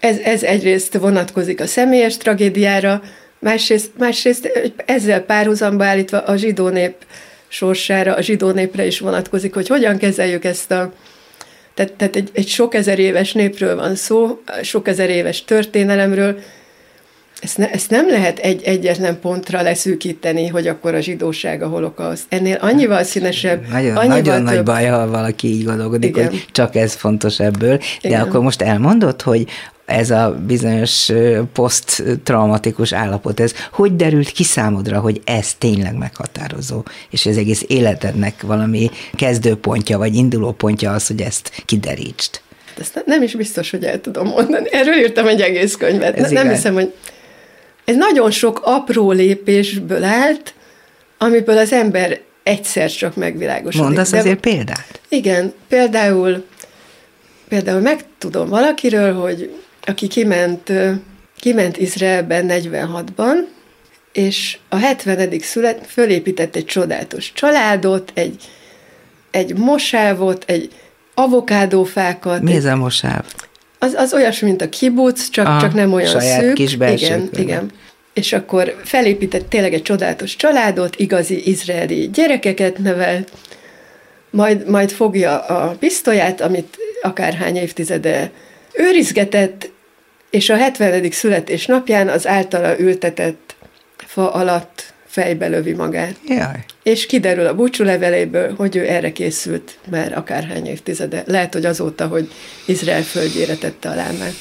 ez, ez egyrészt vonatkozik a személyes tragédiára, másrészt, másrészt ezzel párhuzamba állítva a zsidó nép sorsára, a zsidó népre is vonatkozik, hogy hogyan kezeljük ezt a tehát, tehát egy, egy sok ezer éves népről van szó, sok ezer éves történelemről, ezt, ne, ezt nem lehet egy egyetlen pontra leszűkíteni, hogy akkor a zsidóság a holokauszt. Ennél annyival színesebb, Nagyon, annyival nagyon több... nagy baj, ha valaki így gondolkodik, Igen. hogy csak ez fontos ebből. De Igen. akkor most elmondod, hogy ez a bizonyos poszttraumatikus állapot, ez hogy derült ki számodra, hogy ez tényleg meghatározó, és az egész életednek valami kezdőpontja, vagy indulópontja az, hogy ezt kiderítsd? Ezt nem is biztos, hogy el tudom mondani. Erről írtam egy egész könyvet. Ez nem hiszem, hogy ez nagyon sok apró lépésből állt, amiből az ember egyszer csak megvilágosodik. Mondasz De, azért példát? Igen, például, például megtudom valakiről, hogy aki kiment, kiment Izraelben 46-ban, és a 70. szület fölépített egy csodálatos családot, egy, egy mosávot, egy avokádófákat. Mi ez a mosáv? Az, az olyasmi, mint a kibuc, csak, a, csak nem olyan saját szűk. kis igen, igen. És akkor felépített tényleg egy csodálatos családot, igazi izraeli gyerekeket nevelt, majd, majd fogja a pisztolyát, amit akárhány évtizede őrizgetett, és a 70. születésnapján az általa ültetett fa alatt fejbe lövi magát. Jaj. És kiderül a búcsúleveléből, hogy ő erre készült már akárhány évtizede. Lehet, hogy azóta, hogy Izrael földjére tette a lámát.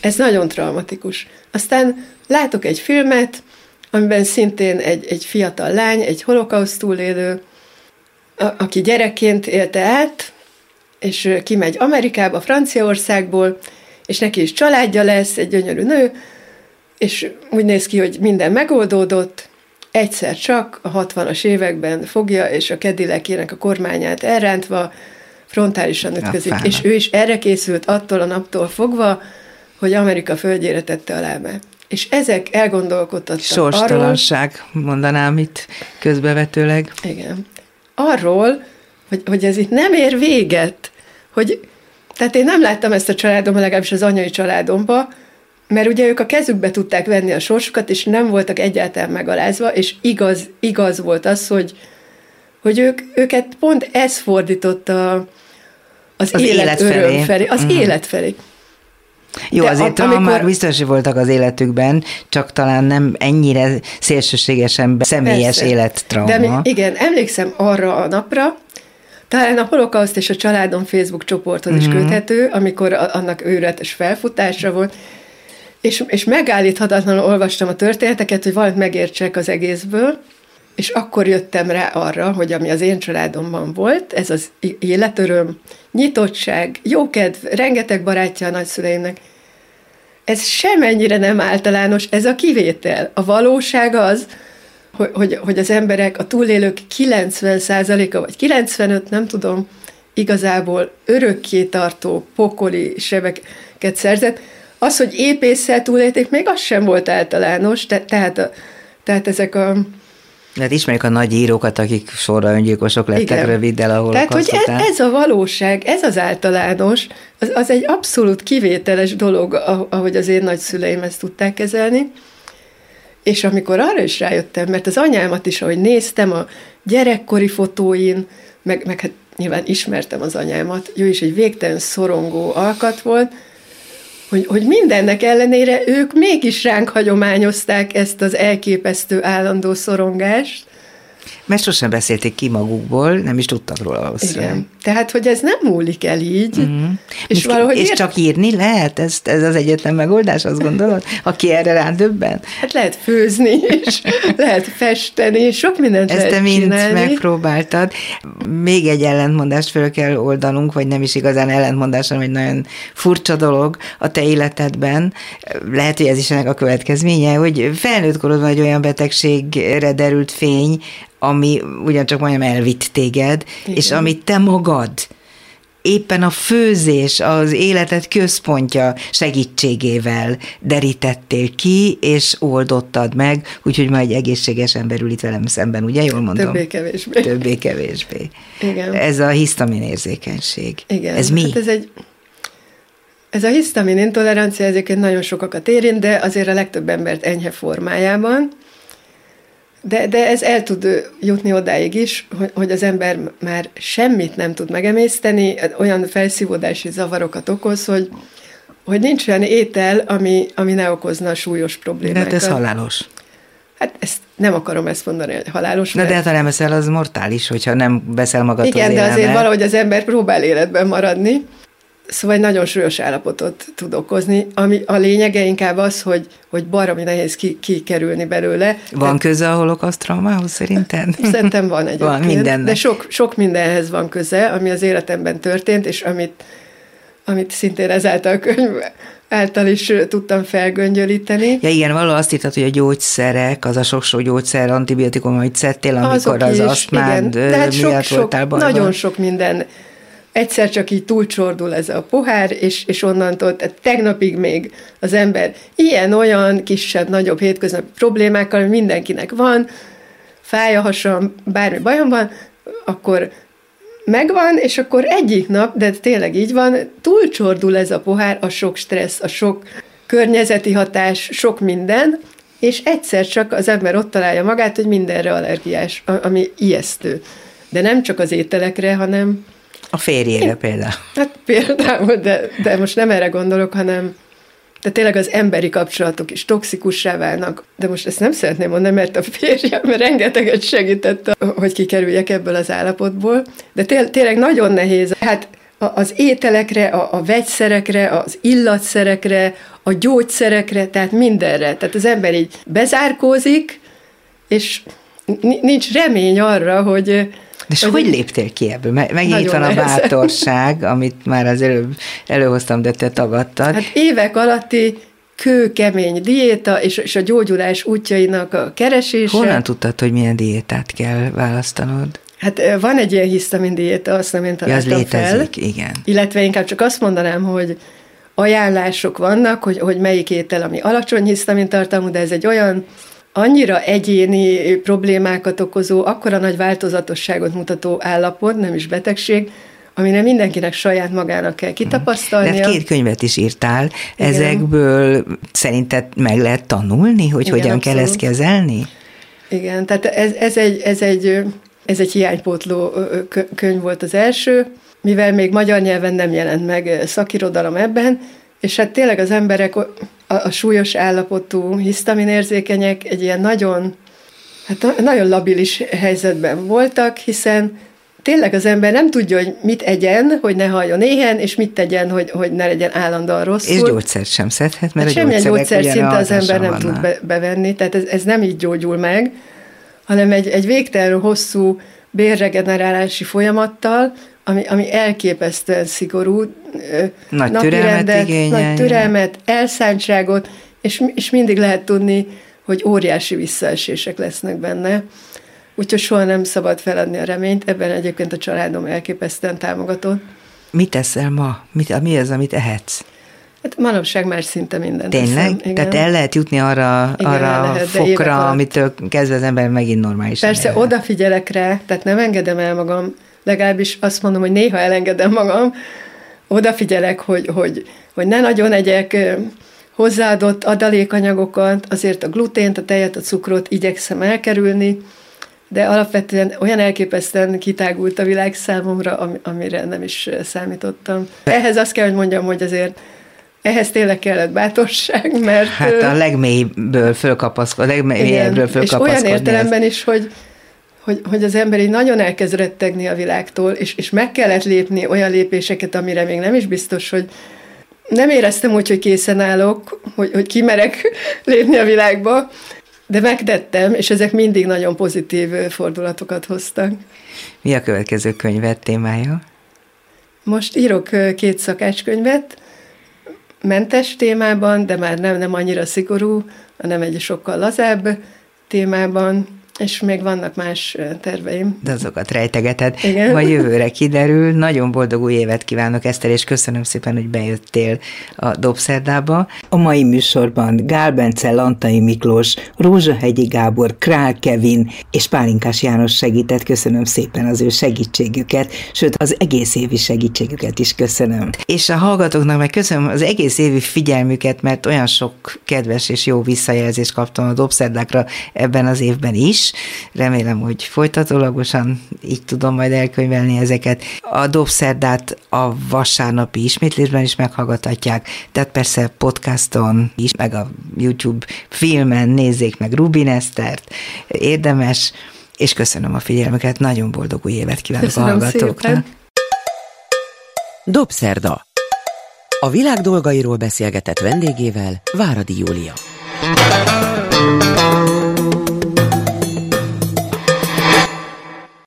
Ez nagyon traumatikus. Aztán látok egy filmet, amiben szintén egy, egy fiatal lány, egy holokauszt túlélő, a, aki gyerekként élte át, és kimegy Amerikába, Franciaországból, és neki is családja lesz, egy gyönyörű nő, és úgy néz ki, hogy minden megoldódott, egyszer csak a 60-as években fogja, és a kedilekének a kormányát elrántva frontálisan ütközik. Ja, és ő is erre készült attól a naptól fogva, hogy Amerika földjére tette a lábát. És ezek elgondolkodtattak Sorstalanság, arról, mondanám itt közbevetőleg. Igen. Arról, hogy, hogy ez itt nem ér véget, hogy tehát én nem láttam ezt a családomban, legalábbis az anyai családomba, mert ugye ők a kezükbe tudták venni a sorsukat, és nem voltak egyáltalán megalázva, és igaz, igaz volt az, hogy, hogy ők, őket pont ez fordította az, az élet, élet öröm felé, felé az uh-huh. élet felé. Jó, De azért amikor... már biztos, voltak az életükben, csak talán nem ennyire szélsőségesen személyes Persze. élettrauma. De igen, emlékszem arra a napra, talán a holokauszt és a családom Facebook csoporthoz mm-hmm. is mhm. köthető, amikor annak őrületes felfutása volt, és, és megállíthatatlanul olvastam a történeteket, hogy valamit megértsek az egészből, és akkor jöttem rá arra, hogy ami az én családomban volt, ez az életöröm, nyitottság, jókedv, rengeteg barátja a nagyszüleimnek, ez semennyire nem általános, ez a kivétel. A valóság az, hogy, hogy, hogy az emberek, a túlélők 90%-a, vagy 95, nem tudom, igazából örökké tartó pokoli sebeket szerzett. Az, hogy épésszel túlélték, még az sem volt általános, te, tehát, a, tehát ezek a Hát ismerjük a nagy írókat, akik sorra öngyilkosok lettek Igen. röviddel, ahol Tehát, hogy ez, ez a valóság, ez az általános, az, az egy abszolút kivételes dolog, ahogy az én nagyszüleim ezt tudták kezelni. És amikor arra is rájöttem, mert az anyámat is, ahogy néztem a gyerekkori fotóin, meg, meg hát nyilván ismertem az anyámat, ő is egy végtelen szorongó alkat volt, hogy, hogy mindennek ellenére ők mégis ránk hagyományozták ezt az elképesztő állandó szorongást, mert sosem beszélték ki magukból, nem is tudtak róla valószínűleg. Igen. Tehát, hogy ez nem múlik el így. Uh-huh. És, valahogy és ért... csak írni lehet? Ez, ez az egyetlen megoldás, azt gondolod? Aki erre rá döbben? Hát lehet főzni, és lehet festeni, sok mindent Ezt lehet te mind csinálni. megpróbáltad. Még egy ellentmondást föl kell oldanunk, vagy nem is igazán ellentmondás, hanem egy nagyon furcsa dolog a te életedben. Lehet, hogy ez is ennek a következménye, hogy felnőtt korodban egy olyan betegségre derült fény, ami ugyancsak majdnem elvitt téged, Igen. és amit te magad éppen a főzés, az életed központja segítségével derítettél ki, és oldottad meg, úgyhogy ma egy egészséges ember ül itt velem szemben, ugye? Jól mondom? Többé-kevésbé. Többé-kevésbé. Igen. Ez a hisztamin érzékenység. Igen. Ez mi? Hát ez egy ez a hisztamin intolerancia ezeket nagyon sokakat érint, de azért a legtöbb embert enyhe formájában. De, de ez el tud jutni odáig is, hogy, hogy az ember már semmit nem tud megemészteni, olyan felszívódási zavarokat okoz, hogy, hogy nincs olyan étel, ami, ami ne okozna súlyos problémákat. De hát ez halálos. Hát ezt nem akarom ezt mondani, hogy halálos. Na mert... de hát ha nem eszel, az mortális, hogyha nem veszel magadtól Igen, de azért valahogy az ember próbál életben maradni. Szóval egy nagyon súlyos állapotot tud okozni, ami a lényege inkább az, hogy, hogy baromi nehéz ki, kikerülni belőle. Van Tehát, köze a holokauszt traumához szerinted? Szerintem van egyébként. Van mindennek. De sok, sok mindenhez van köze, ami az életemben történt, és amit, amit szintén ezáltal a könyv által is tudtam felgöngyölíteni. Ja igen, való azt írtad, hogy a gyógyszerek, az a sok-sok gyógyszer, antibiotikum, amit szedtél, amikor Azok az asztmád miatt sok, sok, Nagyon sok minden egyszer csak így túlcsordul ez a pohár, és, és onnantól, tehát tegnapig még az ember ilyen-olyan kisebb-nagyobb hétköznapi problémákkal, mindenkinek van, fáj a hasam, bármi bajom van, akkor megvan, és akkor egyik nap, de tényleg így van, túlcsordul ez a pohár, a sok stressz, a sok környezeti hatás, sok minden, és egyszer csak az ember ott találja magát, hogy mindenre allergiás, ami ijesztő. De nem csak az ételekre, hanem a férjére például. Hát például, de, de most nem erre gondolok, hanem de tényleg az emberi kapcsolatok is toxikussá válnak. De most ezt nem szeretném mondani, mert a férjem rengeteget segített, hogy kikerüljek ebből az állapotból. De té- tényleg nagyon nehéz. Hát az ételekre, a, a vegyszerekre, az illatszerekre, a gyógyszerekre, tehát mindenre. Tehát az ember így bezárkózik, és nincs remény arra, hogy, és hogy, hogy léptél ki ebből? Megint itt van a bátorság, amit már az előbb előhoztam, de te tagadtad. Hát évek alatti kőkemény diéta és, és a gyógyulás útjainak a keresése. Honnan tudtad, hogy milyen diétát kell választanod? Hát van egy ilyen hisztamin diéta, azt nem én találtam ja, az létezik, fel. igen. Illetve inkább csak azt mondanám, hogy ajánlások vannak, hogy, hogy melyik étel, ami alacsony hisztamin tartalmú, de ez egy olyan annyira egyéni problémákat okozó, akkora nagy változatosságot mutató állapot, nem is betegség, amire mindenkinek saját magának kell kitapasztalnia. De hát két könyvet is írtál, Igen. ezekből szerinted meg lehet tanulni, hogy Igen, hogyan abszolút. kell ezt kezelni? Igen, tehát ez, ez, egy, ez, egy, ez egy hiánypótló könyv volt az első, mivel még magyar nyelven nem jelent meg szakirodalom ebben, és hát tényleg az emberek a, a súlyos állapotú hisztaminérzékenyek egy ilyen nagyon, hát nagyon labilis helyzetben voltak, hiszen tényleg az ember nem tudja, hogy mit egyen, hogy ne halljon éhen, és mit tegyen, hogy, hogy ne legyen állandóan rosszul. És gyógyszert sem szedhet, mert hát a semmilyen gyógyszer szinte az ember nem vannak. tud be, bevenni, tehát ez, ez nem így gyógyul meg, hanem egy, egy végtelenül hosszú bérregenerálási folyamattal, ami, ami elképesztően szigorú, nagy türelmet, igényel, nagy türelmet, elszántságot, és, és mindig lehet tudni, hogy óriási visszaesések lesznek benne. Úgyhogy soha nem szabad feladni a reményt, ebben egyébként a családom elképesztően támogatott. Mit teszel ma? Mit, mi az, amit ehetsz? Hát manapság már szinte mindent Tényleg? Teszem, Tehát el lehet jutni arra, igen, arra lehet, fokra, amitől kezdve az ember megint normális. Persze él. odafigyelek rá, tehát nem engedem el magam, legalábbis azt mondom, hogy néha elengedem magam, odafigyelek, hogy, hogy, hogy ne nagyon egyek hozzáadott adalékanyagokat, azért a glutént, a tejet, a cukrot igyekszem elkerülni, de alapvetően olyan elképesztően kitágult a világ számomra, amire nem is számítottam. Ehhez azt kell, hogy mondjam, hogy azért ehhez tényleg kellett bátorság, mert... Hát a legmélyből fölkapaszkodni, a legmélyebbről fölkapaszkodni. És olyan értelemben ez. is, hogy, hogy, hogy az ember így nagyon elkezd rettegni a világtól, és, és meg kellett lépni olyan lépéseket, amire még nem is biztos, hogy nem éreztem úgy, hogy készen állok, hogy, hogy kimerek lépni a világba, de megtettem, és ezek mindig nagyon pozitív fordulatokat hoztak. Mi a következő könyvet témája? Most írok két szakácskönyvet, mentes témában, de már nem, nem annyira szigorú, hanem egy sokkal lazább témában, és még vannak más terveim. De azokat rejtegeted. Igen. Majd jövőre kiderül. Nagyon boldog új évet kívánok, Eszter, és köszönöm szépen, hogy bejöttél a Dobszerdába. A mai műsorban Gál Bence, Lantai Miklós, Rózsahegyi Gábor, Král Kevin és Pálinkás János segített. Köszönöm szépen az ő segítségüket, sőt az egész évi segítségüket is köszönöm. És a hallgatóknak meg köszönöm az egész évi figyelmüket, mert olyan sok kedves és jó visszajelzést kaptam a Dobszerdákra ebben az évben is Remélem, hogy folytatólagosan így tudom majd elkönyvelni ezeket. A Dobszerdát a vasárnapi ismétlésben is meghallgathatják, tehát persze podcaston is, meg a YouTube filmen nézzék meg Rubin Esztert. Érdemes, és köszönöm a figyelmüket, nagyon boldog új évet kívánok köszönöm a hallgatóknak. Szépen. Dobszerda. A világ dolgairól beszélgetett vendégével Váradi Júlia.